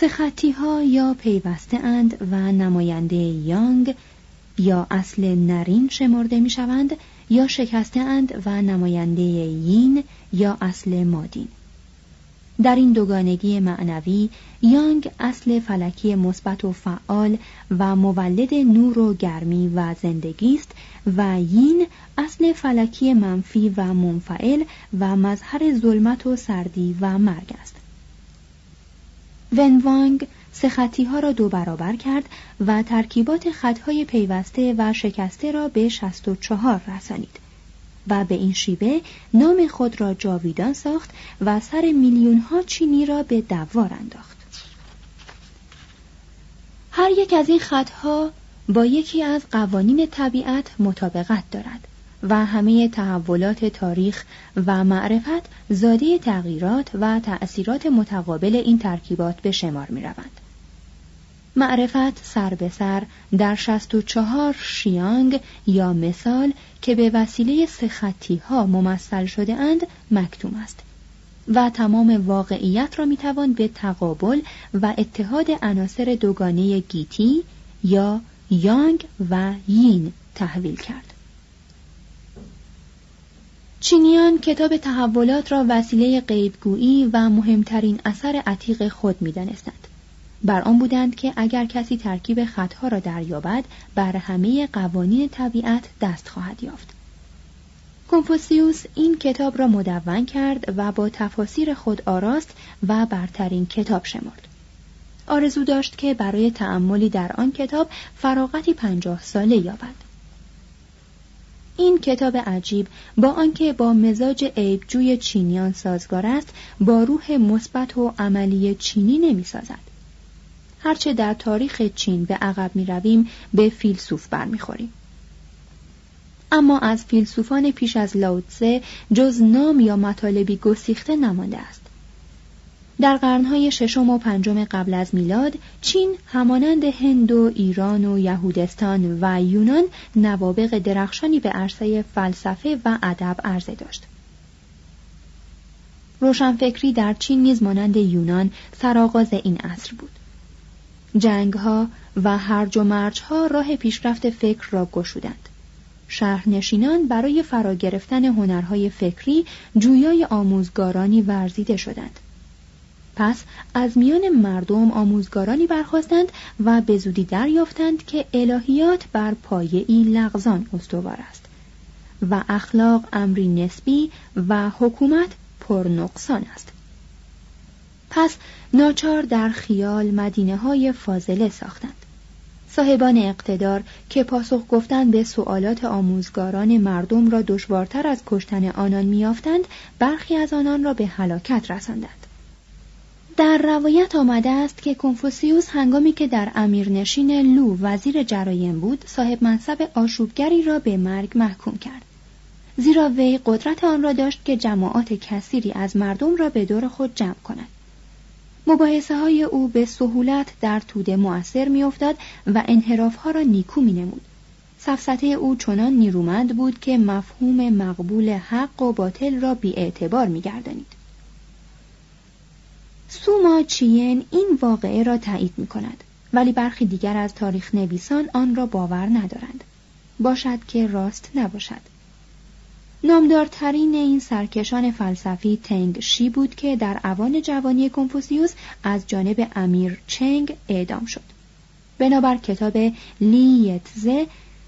سخطی ها یا پیوسته اند و نماینده یانگ یا اصل نرین شمرده می شوند یا شکسته اند و نماینده یین یا اصل مادین. در این دوگانگی معنوی یانگ اصل فلکی مثبت و فعال و مولد نور و گرمی و زندگی است و یین اصل فلکی منفی و منفعل و مظهر ظلمت و سردی و مرگ است. ونوانگ سخطی ها را دو برابر کرد و ترکیبات خطهای پیوسته و شکسته را به 64 رسانید و به این شیوه نام خود را جاویدان ساخت و سر میلیون ها چینی را به دوار انداخت. هر یک از این خطها با یکی از قوانین طبیعت مطابقت دارد. و همه تحولات تاریخ و معرفت زاده تغییرات و تأثیرات متقابل این ترکیبات به شمار می روند. معرفت سر به سر در 64 شیانگ یا مثال که به وسیله سخطی ها ممثل شده اند مکتوم است و تمام واقعیت را می‌توان به تقابل و اتحاد عناصر دوگانه گیتی یا یانگ و یین تحویل کرد. چینیان کتاب تحولات را وسیله غیبگویی و مهمترین اثر عتیق خود می‌دانستند. بر آن بودند که اگر کسی ترکیب خطها را دریابد بر همه قوانین طبیعت دست خواهد یافت. کنفوسیوس این کتاب را مدون کرد و با تفاسیر خود آراست و برترین کتاب شمرد. آرزو داشت که برای تأملی در آن کتاب فراغتی پنجاه ساله یابد. این کتاب عجیب با آنکه با مزاج عیبجوی چینیان سازگار است با روح مثبت و عملی چینی نمی‌سازد. هرچه در تاریخ چین به عقب می رویم به فیلسوف برمیخوریم. اما از فیلسوفان پیش از لاوتسه جز نام یا مطالبی گسیخته نمانده است. در قرنهای ششم و پنجم قبل از میلاد چین همانند هند و ایران و یهودستان و یونان نوابق درخشانی به عرصه فلسفه و ادب عرضه داشت. روشنفکری در چین نیز مانند یونان سرآغاز این عصر بود. جنگ ها و هرج و مرج ها راه پیشرفت فکر را گشودند. شهرنشینان برای فرا گرفتن هنرهای فکری جویای آموزگارانی ورزیده شدند. پس از میان مردم آموزگارانی برخواستند و به زودی دریافتند که الهیات بر پایه ای لغزان استوار است و اخلاق امری نسبی و حکومت پرنقصان است. پس ناچار در خیال مدینه های فاضله ساختند. صاحبان اقتدار که پاسخ گفتن به سوالات آموزگاران مردم را دشوارتر از کشتن آنان میافتند برخی از آنان را به هلاکت رساندند. در روایت آمده است که کنفوسیوس هنگامی که در امیرنشین لو وزیر جرایم بود صاحب منصب آشوبگری را به مرگ محکوم کرد زیرا وی قدرت آن را داشت که جماعات کثیری از مردم را به دور خود جمع کند مباحثه های او به سهولت در توده مؤثر میافتاد و انحراف ها را نیکو می نمود. سفسته او چنان نیرومند بود که مفهوم مقبول حق و باطل را بی اعتبار می گردنید. سوما چین این واقعه را تایید می کند ولی برخی دیگر از تاریخ نویسان آن را باور ندارند. باشد که راست نباشد. نامدارترین این سرکشان فلسفی تنگ شی بود که در اوان جوانی کنفوسیوس از جانب امیر چنگ اعدام شد. بنابر کتاب لیتزه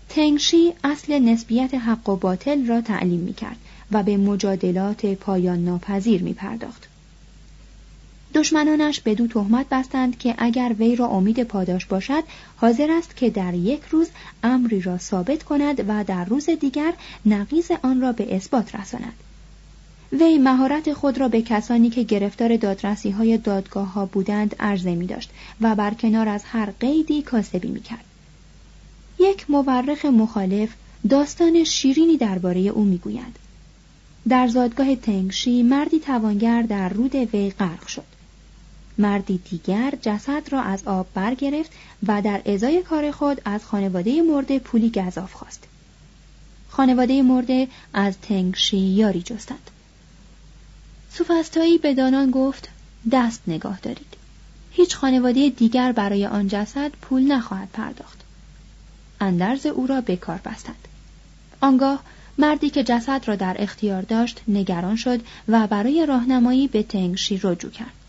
تنگشی اصل نسبیت حق و باطل را تعلیم می کرد و به مجادلات پایان ناپذیر می پرداخت. دشمنانش به دو تهمت بستند که اگر وی را امید پاداش باشد حاضر است که در یک روز امری را ثابت کند و در روز دیگر نقیز آن را به اثبات رساند وی مهارت خود را به کسانی که گرفتار دادرسی های دادگاه ها بودند عرضه می داشت و برکنار از هر قیدی کاسبی می کرد. یک مورخ مخالف داستان شیرینی درباره او می گوید. در زادگاه تنگشی مردی توانگر در رود وی غرق شد. مردی دیگر جسد را از آب برگرفت و در ازای کار خود از خانواده مرده پولی گذاف خواست. خانواده مرده از تنگشی یاری جستند. سوفستایی به دانان گفت دست نگاه دارید. هیچ خانواده دیگر برای آن جسد پول نخواهد پرداخت. اندرز او را به کار بستند. آنگاه مردی که جسد را در اختیار داشت نگران شد و برای راهنمایی به تنگشی رجوع کرد.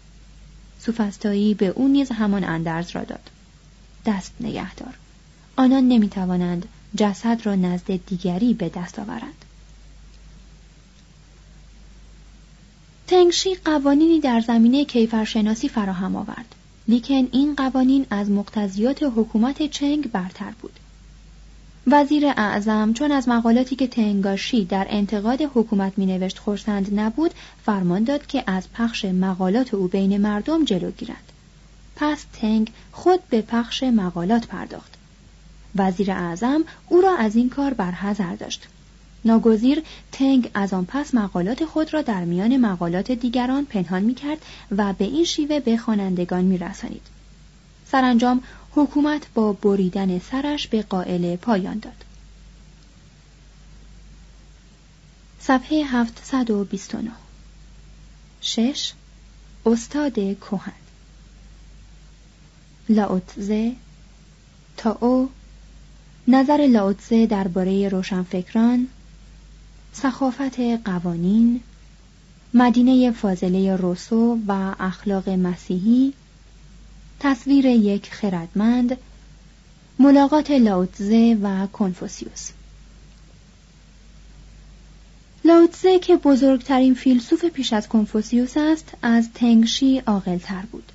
سوفستایی به او نیز همان اندرز را داد. دست نگهدار. آنان نمی توانند جسد را نزد دیگری به دست آورند. تنگشی قوانینی در زمینه کیفرشناسی فراهم آورد. لیکن این قوانین از مقتضیات حکومت چنگ برتر بود. وزیر اعظم چون از مقالاتی که تنگاشی در انتقاد حکومت می نوشت خورسند نبود فرمان داد که از پخش مقالات او بین مردم جلو گیرد. پس تنگ خود به پخش مقالات پرداخت. وزیر اعظم او را از این کار برحضر داشت. ناگزیر تنگ از آن پس مقالات خود را در میان مقالات دیگران پنهان می کرد و به این شیوه به خوانندگان می رسانید. سرانجام حکومت با بریدن سرش به قائل پایان داد. صفحه 729 شش. استاد کوهن لاوتزه او. نظر لاوتزه درباره روشنفکران. سخافت قوانین. مدینه فاضله روسو و اخلاق مسیحی. تصویر یک خردمند ملاقات لاوتزه و کنفوسیوس. لاوتزه که بزرگترین فیلسوف پیش از کنفوسیوس است از تنگشی عاقلتر بود.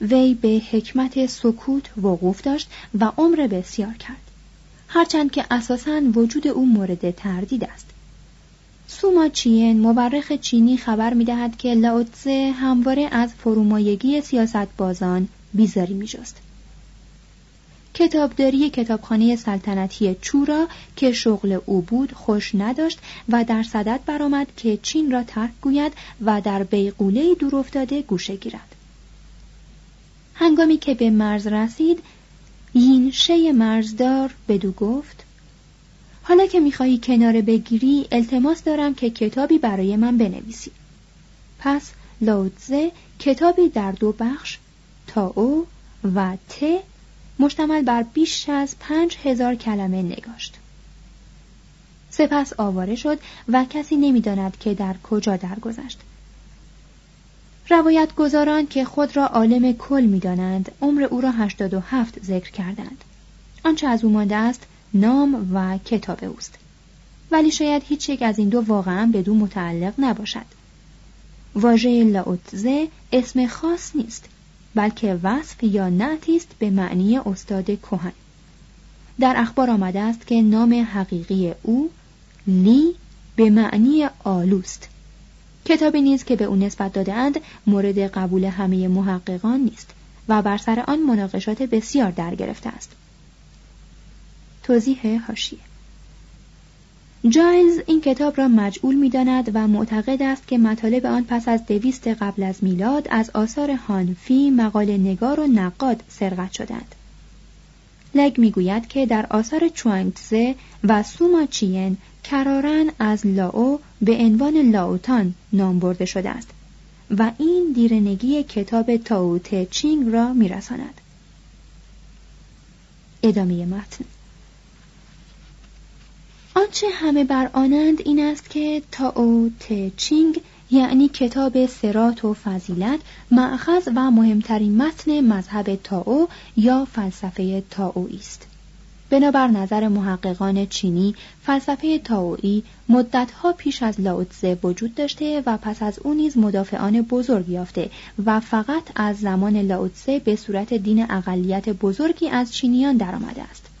وی به حکمت سکوت وقوف داشت و عمر بسیار کرد. هرچند که اساساً وجود او مورد تردید است. سوما چین مورخ چینی خبر می دهد که لاوتزه همواره از فرومایگی سیاست بازان بیزاری می جست. کتابداری کتابخانه سلطنتی چورا که شغل او بود خوش نداشت و در صدد برآمد که چین را ترک گوید و در بیقوله دور افتاده گوشه گیرد. هنگامی که به مرز رسید یین شی مرزدار بدو گفت حالا که می‌خواهی کناره بگیری التماس دارم که کتابی برای من بنویسی. پس لاوتزه کتابی در دو بخش تا او و ت مشتمل بر بیش از پنج هزار کلمه نگاشت. سپس آواره شد و کسی نمی‌داند که در کجا درگذشت. روایت گذاران که خود را عالم کل می‌دانند عمر او را هشتاد و هفت ذکر کردند. آنچه از او مانده است نام و کتاب اوست. ولی شاید هیچ یک از این دو واقعا به دو متعلق نباشد. واژه لاوتزه اسم خاص نیست بلکه وصف یا نعتی است به معنی استاد کهن. در اخبار آمده است که نام حقیقی او لی به معنی آلوست کتابی نیز که به او نسبت دادهاند مورد قبول همه محققان نیست و بر سر آن مناقشات بسیار در گرفته است. توضیح هاشیه جایلز این کتاب را مجعول می داند و معتقد است که مطالب آن پس از دویست قبل از میلاد از آثار هانفی مقال نگار و نقاد سرقت شدند. لگ می‌گوید که در آثار چوانگتزه و سوما چین کرارن از لاو به عنوان لاوتان نام برده شده است و این دیرنگی کتاب تاوت چینگ را میرساند. ادامه متن آنچه همه بر آنند این است که تاو چینگ یعنی کتاب سرات و فضیلت معخذ و مهمترین متن مذهب تاو یا فلسفه تاویی است. بنابر نظر محققان چینی فلسفه تاویی مدتها پیش از لاوتزه وجود داشته و پس از او نیز مدافعان بزرگ یافته و فقط از زمان لاوتزه به صورت دین اقلیت بزرگی از چینیان درآمده است.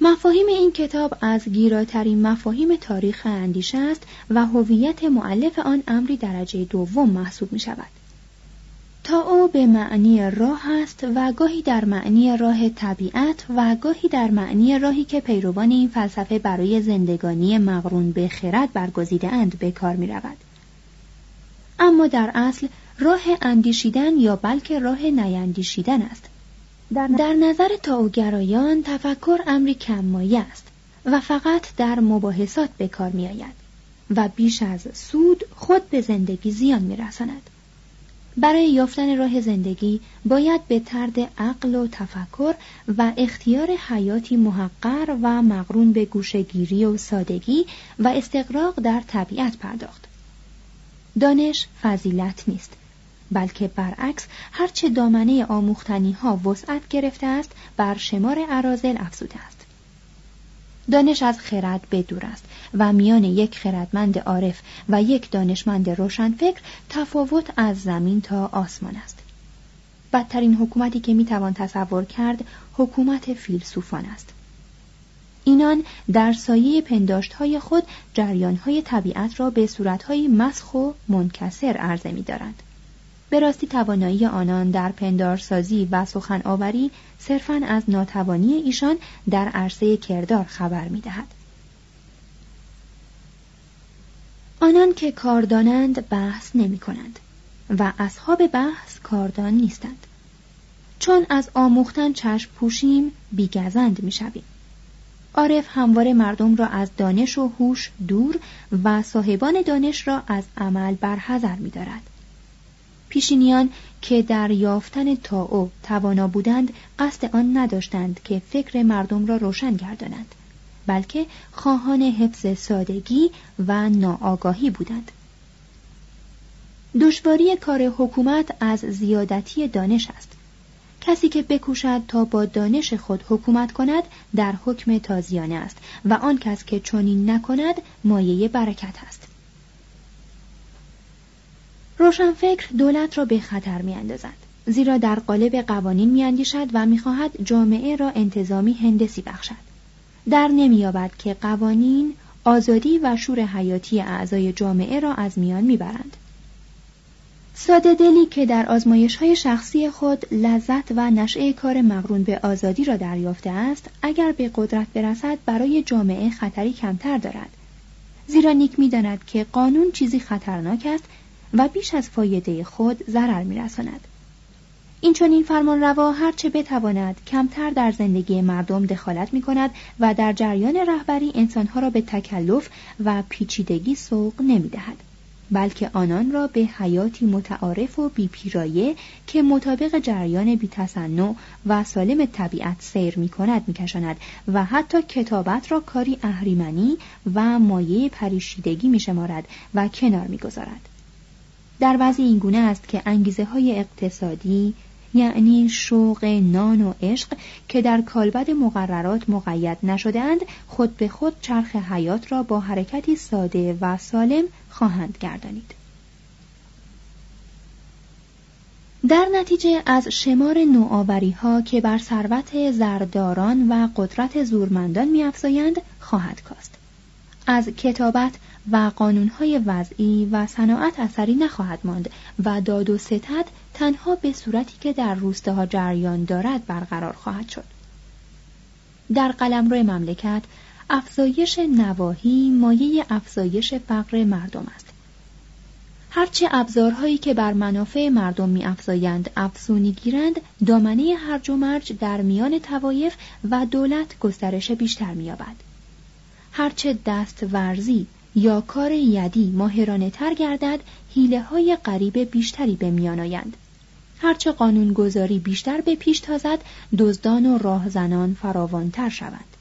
مفاهیم این کتاب از گیراترین مفاهیم تاریخ اندیشه است و هویت معلف آن امری درجه دوم محسوب می شود. تا او به معنی راه است و گاهی در معنی راه طبیعت و گاهی در معنی راهی که پیروان این فلسفه برای زندگانی مغرون به خرد برگزیده اند به کار می رود. اما در اصل راه اندیشیدن یا بلکه راه نیندیشیدن است در نظر تاوگرایان تفکر امری کممایه است و فقط در مباحثات به کار می آید و بیش از سود خود به زندگی زیان می رساند. برای یافتن راه زندگی باید به ترد عقل و تفکر و اختیار حیاتی محقر و مقرون به گوشگیری و سادگی و استقراق در طبیعت پرداخت. دانش فضیلت نیست بلکه برعکس هرچه دامنه آموختنی ها وسعت گرفته است بر شمار عرازل افزوده است. دانش از خرد بدور است و میان یک خردمند عارف و یک دانشمند روشنفکر تفاوت از زمین تا آسمان است. بدترین حکومتی که می‌توان تصور کرد حکومت فیلسوفان است. اینان در سایه پنداشت های خود جریان های طبیعت را به صورت های مسخ و منکسر عرضه می دارند. به راستی توانایی آنان در پندارسازی و سخن آوری صرفا از ناتوانی ایشان در عرصه کردار خبر می دهد. آنان که کاردانند بحث نمی کنند و اصحاب بحث کاردان نیستند. چون از آموختن چشم پوشیم بیگزند می شویم. عارف همواره مردم را از دانش و هوش دور و صاحبان دانش را از عمل برحذر می دارد. پیشینیان که در یافتن تاو توانا بودند قصد آن نداشتند که فکر مردم را روشن گردانند بلکه خواهان حفظ سادگی و ناآگاهی بودند. دشواری کار حکومت از زیادتی دانش است. کسی که بکوشد تا با دانش خود حکومت کند در حکم تازیانه است و آن کس که چنین نکند مایه برکت است. روشنفکر دولت را به خطر می اندازد. زیرا در قالب قوانین می اندیشد و می خواهد جامعه را انتظامی هندسی بخشد. در نمییابد که قوانین آزادی و شور حیاتی اعضای جامعه را از میان می‌برند. ساده دلی که در آزمایش های شخصی خود لذت و نشعه کار مقرون به آزادی را دریافته است اگر به قدرت برسد برای جامعه خطری کمتر دارد زیرا نیک می‌داند که قانون چیزی خطرناک است و بیش از فایده خود ضرر میرساند این چون این فرمان روا هرچه بتواند کمتر در زندگی مردم دخالت می کند و در جریان رهبری انسانها را به تکلف و پیچیدگی سوق نمی دهد. بلکه آنان را به حیاتی متعارف و بیپیرایه که مطابق جریان بیتصنع و سالم طبیعت سیر می کند می کشاند و حتی کتابت را کاری اهریمنی و مایه پریشیدگی می شمارد و کنار می گذارد. در وضع این گونه است که انگیزه های اقتصادی یعنی شوق نان و عشق که در کالبد مقررات مقید نشدهاند خود به خود چرخ حیات را با حرکتی ساده و سالم خواهند گردانید. در نتیجه از شمار نوآوری ها که بر ثروت زرداران و قدرت زورمندان میافزایند خواهد کاست. از کتابت و قانونهای وضعی و صناعت اثری نخواهد ماند و داد و ستد تنها به صورتی که در روستاها جریان دارد برقرار خواهد شد. در قلمرو مملکت افزایش نواحی مایه افزایش فقر مردم است. هرچه ابزارهایی که بر منافع مردم می افزایند افزونی گیرند دامنه هرج و مرج در میان توایف و دولت گسترش بیشتر مییابد. هرچه دست ورزی یا کار یدی ماهرانه تر گردد حیله های غریب بیشتری به میان آیند. هرچه قانونگذاری بیشتر به پیش تازد دزدان و راهزنان فراوانتر شوند.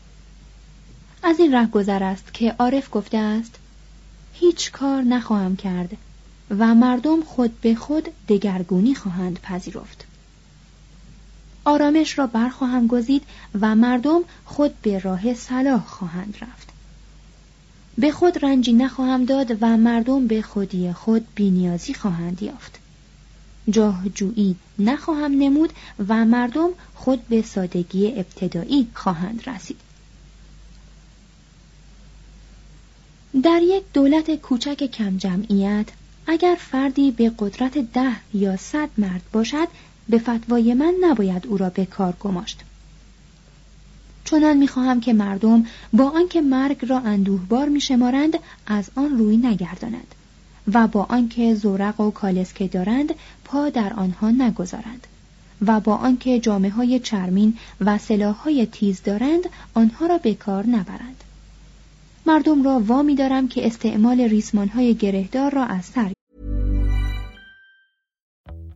از این ره گذر است که عارف گفته است هیچ کار نخواهم کرد و مردم خود به خود دگرگونی خواهند پذیرفت. آرامش را برخواهم گزید و مردم خود به راه صلاح خواهند رفت. به خود رنجی نخواهم داد و مردم به خودی خود بینیازی خواهند یافت. جاه جویی نخواهم نمود و مردم خود به سادگی ابتدایی خواهند رسید. در یک دولت کوچک کم جمعیت اگر فردی به قدرت ده یا صد مرد باشد به فتوای من نباید او را به کار گماشت. چنان می‌خواهم که مردم با آنکه مرگ را اندوهبار میشمارند از آن روی نگردانند و با آنکه زورق و کالسکه دارند پا در آنها نگذارند و با آنکه جامعه های چرمین و سلاح های تیز دارند آنها را به کار نبرند. مردم را وامی دارم که استعمال ریسمان های گرهدار را از سر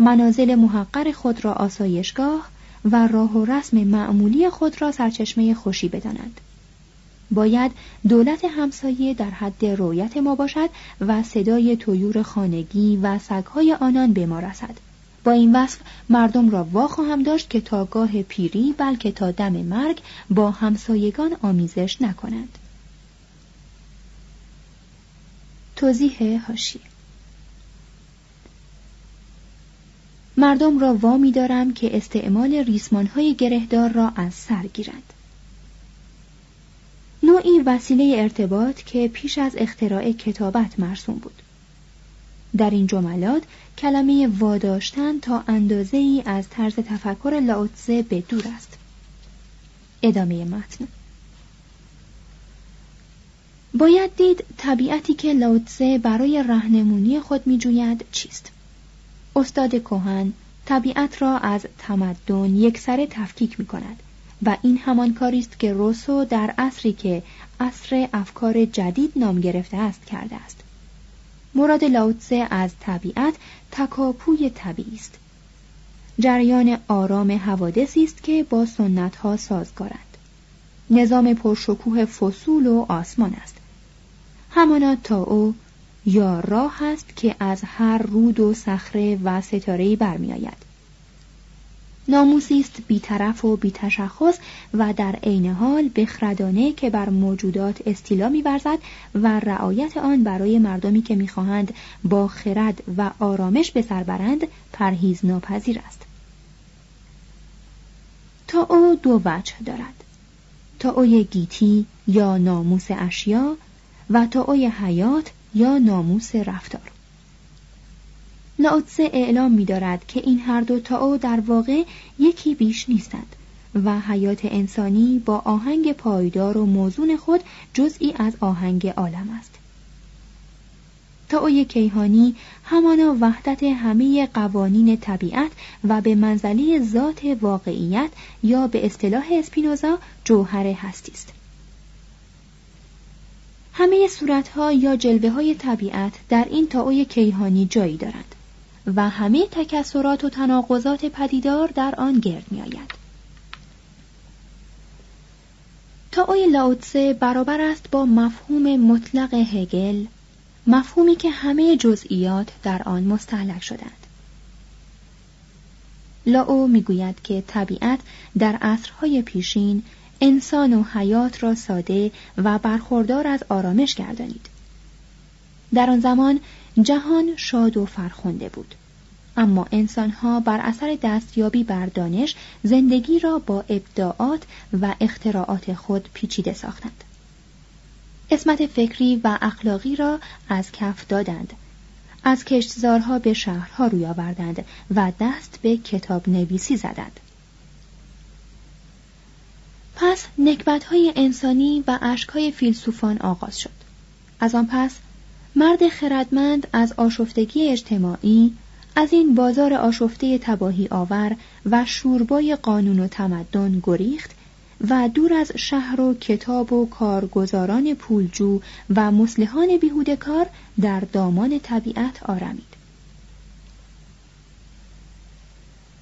منازل محقر خود را آسایشگاه و راه و رسم معمولی خود را سرچشمه خوشی بدانند باید دولت همسایه در حد رویت ما باشد و صدای تویور خانگی و سگهای آنان به ما رسد. با این وصف مردم را وا خواهم داشت که تا گاه پیری بلکه تا دم مرگ با همسایگان آمیزش نکنند. توضیح هاشی مردم را وامی دارم که استعمال ریسمان های گرهدار را از سر گیرند. نوعی وسیله ارتباط که پیش از اختراع کتابت مرسوم بود. در این جملات کلمه واداشتن تا اندازه ای از طرز تفکر لاوتزه به دور است. ادامه متن. باید دید طبیعتی که لاوتزه برای رهنمونی خود میجوید چیست؟ استاد کوهن طبیعت را از تمدن یک سر تفکیک می کند و این همان کاری است که روسو در عصری که عصر افکار جدید نام گرفته است کرده است. مراد لاوتسه از طبیعت تکاپوی طبیعی است. جریان آرام حوادثی است که با سنت ها سازگارند. نظام پرشکوه فصول و آسمان است. همانا تا او یا راه است که از هر رود و صخره و ستاره‌ای برمیآید. ناموسی است بیطرف و بیتشخص و در عین حال بخردانه که بر موجودات استیلا میورزد و رعایت آن برای مردمی که می‌خواهند با خرد و آرامش به سر برند پرهیز ناپذیر است. تا او دو وجه دارد. تا اوی گیتی یا ناموس اشیا و تا اوی حیات یا ناموس رفتار. لاوتسه اعلام می دارد که این هر دو تا او در واقع یکی بیش نیستند و حیات انسانی با آهنگ پایدار و موزون خود جزئی از آهنگ عالم است. تاوی کیهانی همانا وحدت همه قوانین طبیعت و به منزله ذات واقعیت یا به اصطلاح اسپینوزا جوهر هستی است. همه صورتها یا جلوه های طبیعت در این تاوی کیهانی جایی دارند و همه تکسرات و تناقضات پدیدار در آن گرد می آید. تاوی لاوتسه برابر است با مفهوم مطلق هگل مفهومی که همه جزئیات در آن مستحلک شدند لاو می‌گوید که طبیعت در عصرهای پیشین انسان و حیات را ساده و برخوردار از آرامش گردانید. در آن زمان جهان شاد و فرخنده بود. اما انسانها بر اثر دستیابی بر دانش زندگی را با ابداعات و اختراعات خود پیچیده ساختند. اسمت فکری و اخلاقی را از کف دادند. از کشتزارها به شهرها روی آوردند و دست به کتاب نویسی زدند. پس های انسانی و اشکهای فیلسوفان آغاز شد از آن پس مرد خردمند از آشفتگی اجتماعی از این بازار آشفته تباهی آور و شوربای قانون و تمدن گریخت و دور از شهر و کتاب و کارگزاران پولجو و مسلحان بیهوده کار در دامان طبیعت آرمید.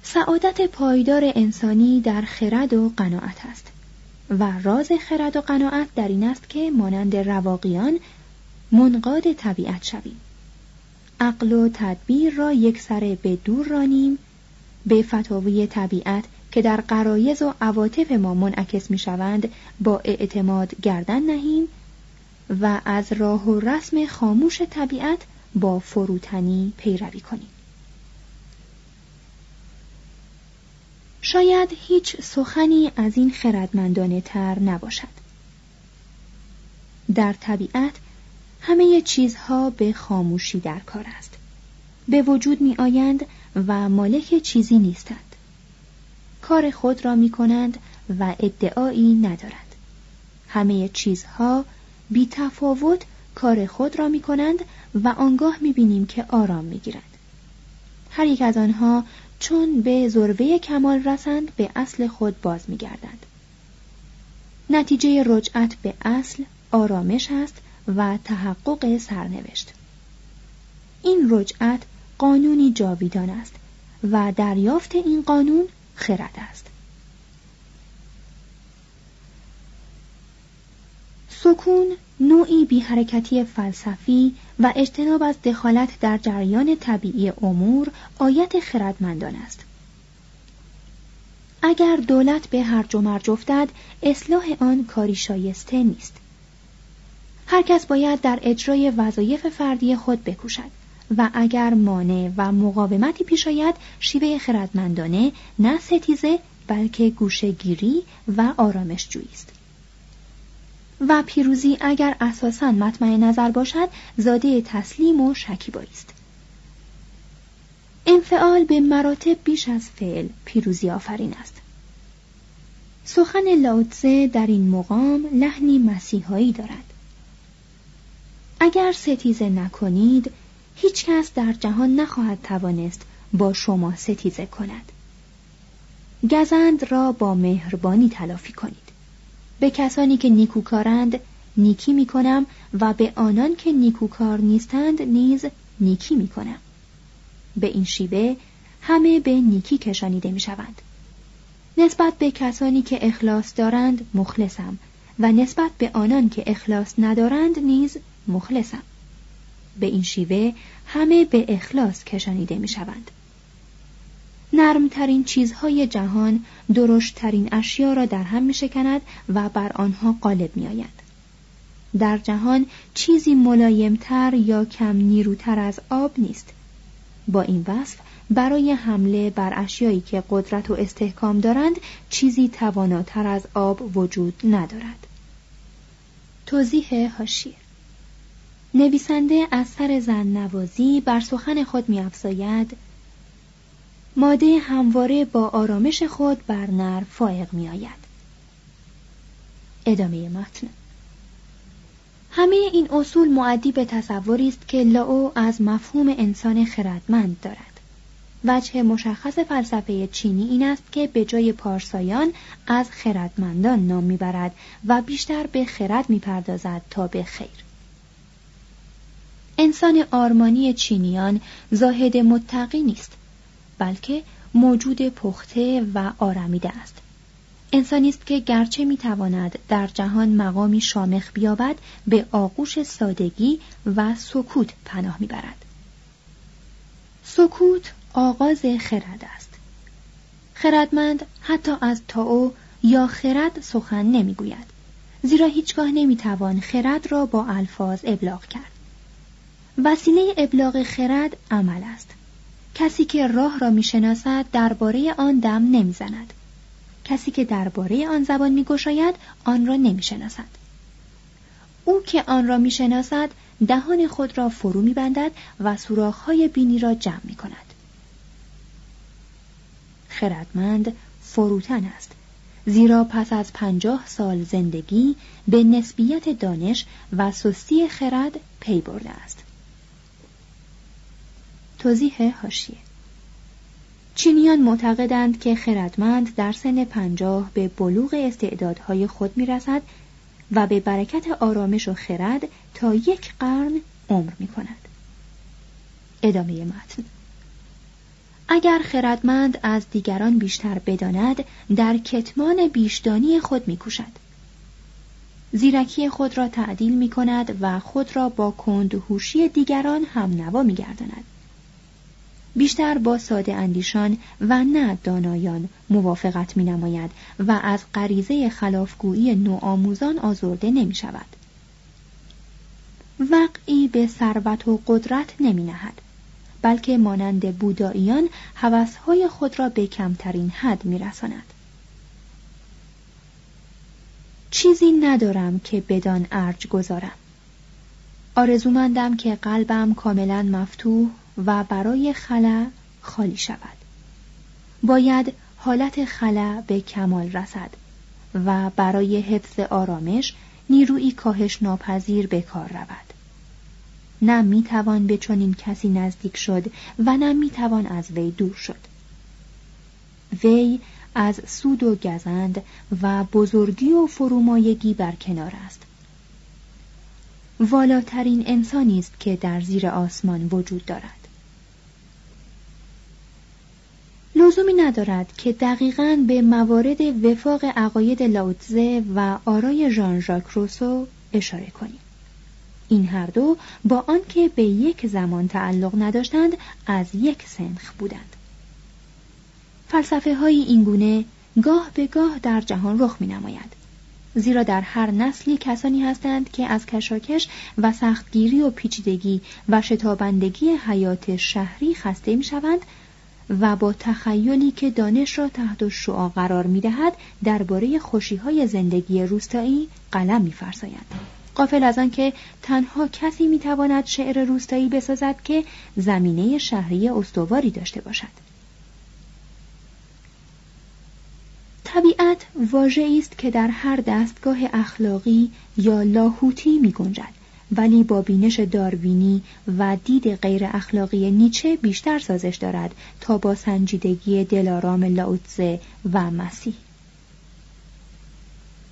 سعادت پایدار انسانی در خرد و قناعت است و راز خرد و قناعت در این است که مانند رواقیان منقاد طبیعت شویم. عقل و تدبیر را یک سره به دور رانیم به فتاوی طبیعت که در قرایز و عواطف ما منعکس می شوند با اعتماد گردن نهیم و از راه و رسم خاموش طبیعت با فروتنی پیروی کنیم. شاید هیچ سخنی از این خردمندانه تر نباشد. در طبیعت همه چیزها به خاموشی در کار است. به وجود می آیند و مالک چیزی نیستند. کار خود را می کنند و ادعایی ندارند. همه چیزها بی تفاوت کار خود را می کنند و آنگاه می بینیم که آرام می گیرند. هر یک از آنها چون به ذروه کمال رسند به اصل خود باز می گردند. نتیجه رجعت به اصل آرامش است و تحقق سرنوشت. این رجعت قانونی جاویدان است و دریافت این قانون خرد است سکون نوعی بی حرکتی فلسفی و اجتناب از دخالت در جریان طبیعی امور آیت خردمندان است. اگر دولت به هر و مرج افتد اصلاح آن کاری شایسته نیست. هر کس باید در اجرای وظایف فردی خود بکوشد و اگر مانع و مقاومتی پیش آید شیوه خردمندانه نه ستیزه بلکه گوشهگیری و آرامش است. و پیروزی اگر اساسا مطمع نظر باشد زاده تسلیم و شکیبایی است. انفعال به مراتب بیش از فعل پیروزی آفرین است. سخن لاوتزه در این مقام لحنی مسیحایی دارد. اگر ستیزه نکنید هیچ کس در جهان نخواهد توانست با شما ستیزه کند. گزند را با مهربانی تلافی کنید. به کسانی که نیکوکارند نیکی می کنم و به آنان که نیکوکار نیستند نیز نیکی می کنم به این شیوه همه به نیکی کشانیده می شوند نسبت به کسانی که اخلاص دارند مخلصم و نسبت به آنان که اخلاص ندارند نیز مخلصم. به این شیوه همه به اخلاص کشانیده می شوند. نرمترین چیزهای جهان درشتترین اشیا را در هم می شکند و بر آنها غالب می آید. در جهان چیزی ملایمتر یا کم نیروتر از آب نیست. با این وصف برای حمله بر اشیایی که قدرت و استحکام دارند چیزی تواناتر از آب وجود ندارد. توضیح هاشیه نویسنده از سر زن نوازی بر سخن خود می افزاید ماده همواره با آرامش خود بر نر فائق می آید. ادامه متن. همه این اصول معدی به تصوری است که لاو از مفهوم انسان خردمند دارد. وجه مشخص فلسفه چینی این است که به جای پارسایان از خردمندان نام می‌برد و بیشتر به خرد می‌پردازد تا به خیر. انسان آرمانی چینیان زاهد متقی نیست. بلکه موجود پخته و آرمیده است. انسانی است که گرچه می‌تواند در جهان مقامی شامخ بیابد به آغوش سادگی و سکوت پناه می‌برد. سکوت آغاز خرد است. خردمند حتی از تاو یا خرد سخن نمی‌گوید زیرا هیچگاه نمی‌توان خرد را با الفاظ ابلاغ کرد. وسیله ابلاغ خرد عمل است. کسی که راه را می‌شناسد درباره آن دم نمی‌زند. کسی که درباره آن زبان میگشاید آن را نمی‌شناسد. او که آن را می‌شناسد دهان خود را فرو میبندد و سوراخ‌های بینی را جمع می کند. خردمند فروتن است زیرا پس از پنجاه سال زندگی به نسبیت دانش و سستی خرد پی برده است. توضیح هاشیه چینیان معتقدند که خردمند در سن پنجاه به بلوغ استعدادهای خود می‌رسد و به برکت آرامش و خرد تا یک قرن عمر می کند. ادامه متن اگر خردمند از دیگران بیشتر بداند در کتمان بیشدانی خود میکوشد زیرکی خود را تعدیل می کند و خود را با کندهوشی دیگران هم نوا می گرداند. بیشتر با ساده اندیشان و نه دانایان موافقت می نماید و از غریزه خلافگویی نوآموزان آزرده نمی شود. وقعی به ثروت و قدرت نمی نهد. بلکه مانند بوداییان هوسهای خود را به کمترین حد می رساند. چیزی ندارم که بدان ارج گذارم. آرزومندم که قلبم کاملا مفتوح و برای خلا خالی شود. باید حالت خلا به کمال رسد و برای حفظ آرامش نیروی کاهش ناپذیر به کار رود. نه می‌توان به چنین کسی نزدیک شد و نه می‌توان از وی دور شد وی از سود و گزند و بزرگی و فرومایگی بر کنار است والاترین انسانی است که در زیر آسمان وجود دارد لزومی ندارد که دقیقا به موارد وفاق عقاید لاوتزه و آرای ژان ژاک روسو اشاره کنیم این هر دو با آنکه به یک زمان تعلق نداشتند از یک سنخ بودند فلسفه های اینگونه گاه به گاه در جهان رخ می نماید. زیرا در هر نسلی کسانی هستند که از کشاکش و سختگیری و پیچیدگی و شتابندگی حیات شهری خسته می شوند و با تخیلی که دانش را تحت شعا قرار می دهد درباره خوشی های زندگی روستایی قلم می فرسایند. قافل از آنکه تنها کسی می‌تواند شعر روستایی بسازد که زمینه شهری استواری داشته باشد طبیعت واژه است که در هر دستگاه اخلاقی یا لاهوتی می گنجد ولی با بینش داروینی و دید غیر اخلاقی نیچه بیشتر سازش دارد تا با سنجیدگی دلارام لاوتزه و مسیح.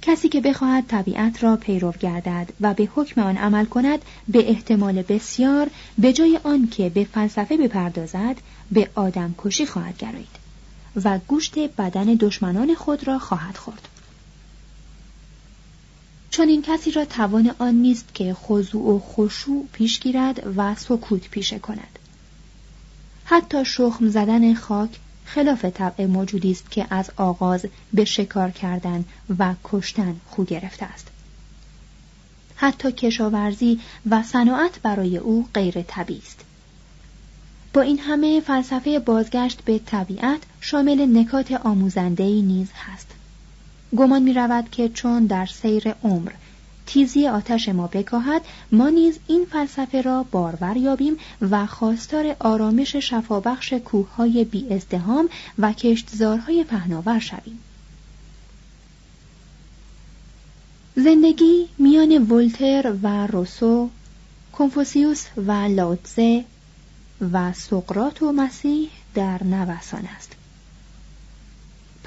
کسی که بخواهد طبیعت را پیرو گردد و به حکم آن عمل کند به احتمال بسیار به جای آن که به فلسفه بپردازد به آدم کشی خواهد گرایید و گوشت بدن دشمنان خود را خواهد خورد. چون این کسی را توان آن نیست که خضوع و خشوع پیش گیرد و سکوت پیشه کند. حتی شخم زدن خاک خلاف طبع موجودی است که از آغاز به شکار کردن و کشتن خو گرفته است. حتی کشاورزی و صناعت برای او غیر طبیعی است. با این همه فلسفه بازگشت به طبیعت شامل نکات آموزندهی نیز هست. گمان می رود که چون در سیر عمر تیزی آتش ما بکاهد ما نیز این فلسفه را بارور یابیم و خواستار آرامش شفابخش کوههای بی ازدهام و کشتزارهای پهناور شویم. زندگی میان ولتر و روسو کنفوسیوس و لاوتزه و سقرات و مسیح در نوسان است.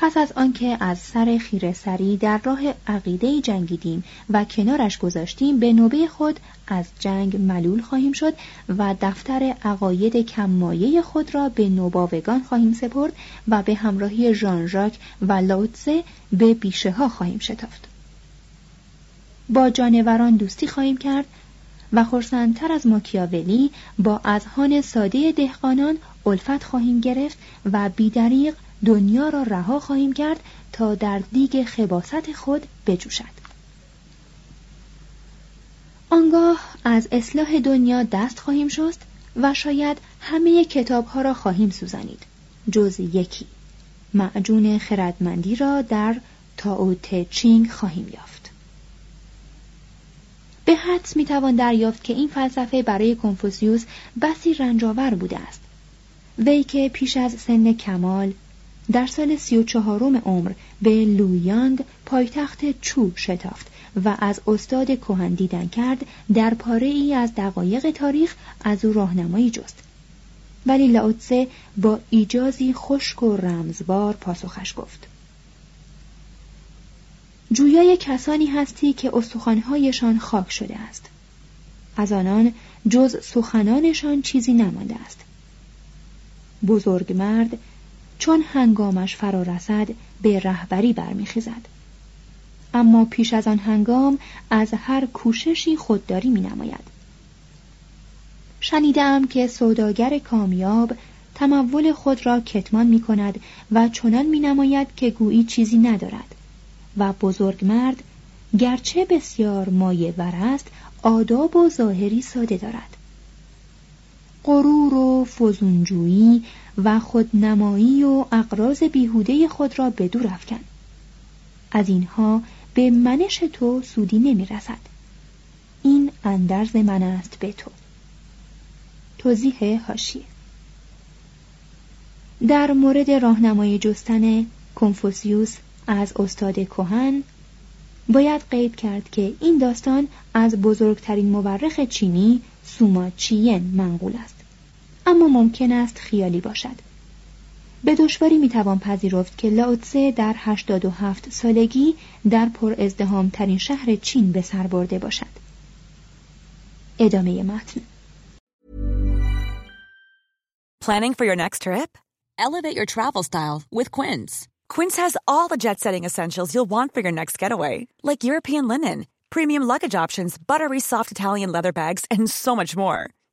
پس از آنکه از سر خیره سری در راه عقیده جنگیدیم و کنارش گذاشتیم به نوبه خود از جنگ ملول خواهیم شد و دفتر عقاید کممایه خود را به نوباوگان خواهیم سپرد و به همراهی ژان ژاک و لاوتزه به بیشه ها خواهیم شتافت. با جانوران دوستی خواهیم کرد و خورسندتر از ماکیاولی با اذهان ساده دهقانان الفت خواهیم گرفت و بیدریق دنیا را رها خواهیم کرد تا در دیگ خباست خود بجوشد. آنگاه از اصلاح دنیا دست خواهیم شست و شاید همه کتاب ها را خواهیم سوزانید جز یکی. معجون خردمندی را در تاو چینگ خواهیم یافت. به حدس می‌توان دریافت که این فلسفه برای کنفوسیوس بسی رنجاور بوده است. وی که پیش از سن کمال در سال سی و چهارم عمر به لویانگ پایتخت چو شتافت و از استاد کهن دیدن کرد در پاره ای از دقایق تاریخ از او راهنمایی جست. ولی لاوتسه با ایجازی خشک و رمزبار پاسخش گفت. جویای کسانی هستی که استخوانهایشان خاک شده است. از آنان جز سخنانشان چیزی نمانده است. بزرگ مرد چون هنگامش فرا رسد به رهبری برمیخیزد اما پیش از آن هنگام از هر کوششی خودداری می نماید. شنیدم که سوداگر کامیاب تمول خود را کتمان می کند و چنان می نماید که گویی چیزی ندارد و بزرگ مرد گرچه بسیار مایه ور است آداب و ظاهری ساده دارد غرور و فزونجویی و خودنمایی و اقراض بیهوده خود را به دور افکن. از اینها به منش تو سودی نمی رسد این اندرز من است به تو. توضیح هاشیه. در مورد راهنمای جستن کنفوسیوس از استاد کوهن باید قید کرد که این داستان از بزرگترین مورخ چینی سوما چین منقول است. اما ممکن است خیالی باشد به دشواری می‌توان پذیرفت که لاوتسه در 87 سالگی در پر ازدهام ترین شهر چین به سر برده باشد ادامه متن Planning for your next trip? Elevate your travel style with Quince. Quince has all the jet-setting essentials you'll want for your next getaway, like European linen, premium luggage options, buttery soft Italian leather bags, and so much more.